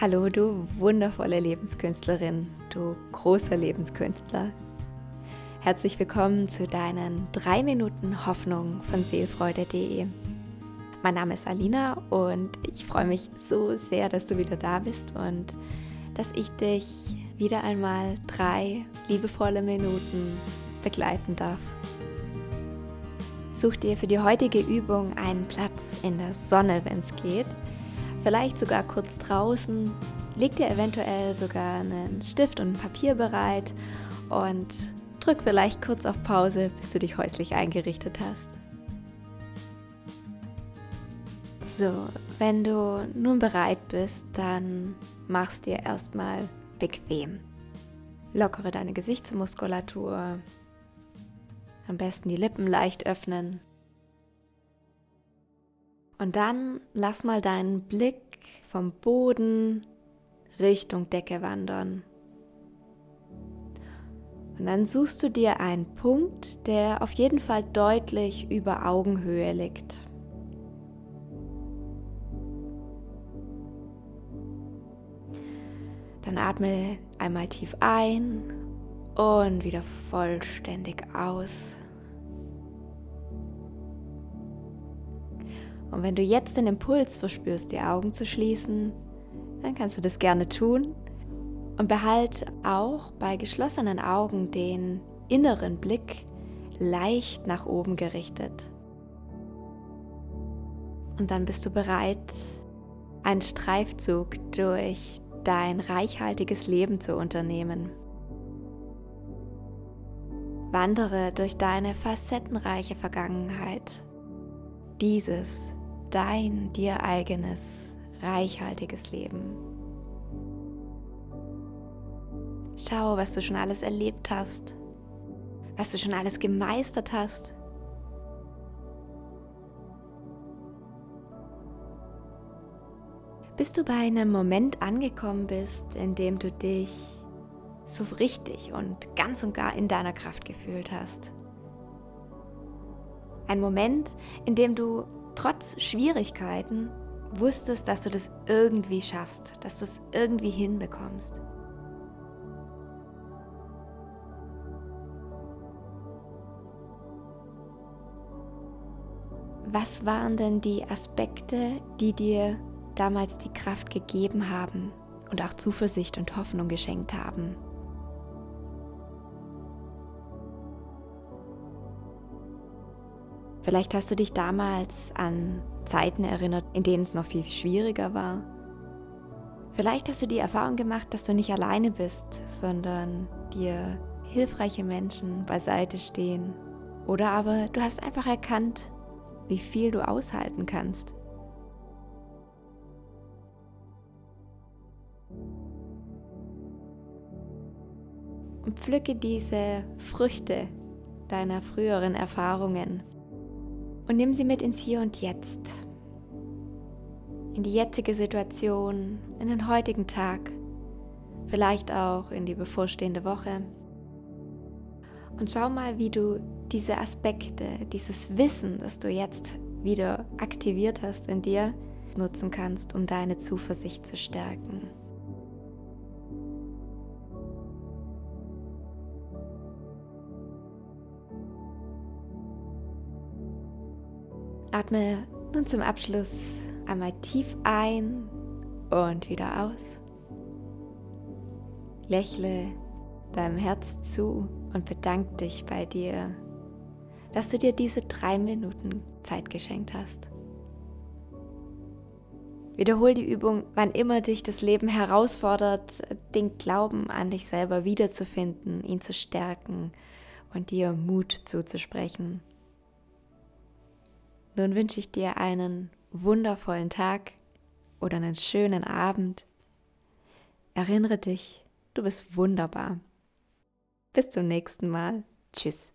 Hallo, du wundervolle Lebenskünstlerin, du großer Lebenskünstler. Herzlich willkommen zu deinen drei Minuten Hoffnung von seelfreude.de. Mein Name ist Alina und ich freue mich so sehr, dass du wieder da bist und dass ich dich wieder einmal drei liebevolle Minuten begleiten darf. Such dir für die heutige Übung einen Platz in der Sonne, wenn es geht vielleicht sogar kurz draußen. Leg dir eventuell sogar einen Stift und ein Papier bereit und drück vielleicht kurz auf Pause, bis du dich häuslich eingerichtet hast. So, wenn du nun bereit bist, dann mach's dir erstmal bequem. Lockere deine Gesichtsmuskulatur. Am besten die Lippen leicht öffnen und dann lass mal deinen Blick vom Boden Richtung Decke wandern. Und dann suchst du dir einen Punkt, der auf jeden Fall deutlich über Augenhöhe liegt. Dann atme einmal tief ein und wieder vollständig aus. Und wenn du jetzt den Impuls verspürst, die Augen zu schließen, dann kannst du das gerne tun. Und behalte auch bei geschlossenen Augen den inneren Blick leicht nach oben gerichtet. Und dann bist du bereit, einen Streifzug durch dein reichhaltiges Leben zu unternehmen. Wandere durch deine facettenreiche Vergangenheit. Dieses dein dir eigenes, reichhaltiges Leben. Schau, was du schon alles erlebt hast, was du schon alles gemeistert hast. Bis du bei einem Moment angekommen bist, in dem du dich so richtig und ganz und gar in deiner Kraft gefühlt hast. Ein Moment, in dem du trotz Schwierigkeiten wusstest, dass du das irgendwie schaffst, dass du es irgendwie hinbekommst. Was waren denn die Aspekte, die dir damals die Kraft gegeben haben und auch Zuversicht und Hoffnung geschenkt haben? Vielleicht hast du dich damals an Zeiten erinnert, in denen es noch viel schwieriger war. Vielleicht hast du die Erfahrung gemacht, dass du nicht alleine bist, sondern dir hilfreiche Menschen beiseite stehen. Oder aber du hast einfach erkannt, wie viel du aushalten kannst. Und pflücke diese Früchte deiner früheren Erfahrungen und nimm sie mit ins Hier und Jetzt, in die jetzige Situation, in den heutigen Tag, vielleicht auch in die bevorstehende Woche. Und schau mal, wie du diese Aspekte, dieses Wissen, das du jetzt wieder aktiviert hast in dir, nutzen kannst, um deine Zuversicht zu stärken. Atme nun zum Abschluss einmal tief ein und wieder aus. Lächle deinem Herz zu und bedank dich bei dir, dass du dir diese drei Minuten Zeit geschenkt hast. Wiederhol die Übung, wann immer dich das Leben herausfordert, den Glauben an dich selber wiederzufinden, ihn zu stärken und dir Mut zuzusprechen. Nun wünsche ich dir einen wundervollen Tag oder einen schönen Abend. Erinnere dich, du bist wunderbar. Bis zum nächsten Mal. Tschüss.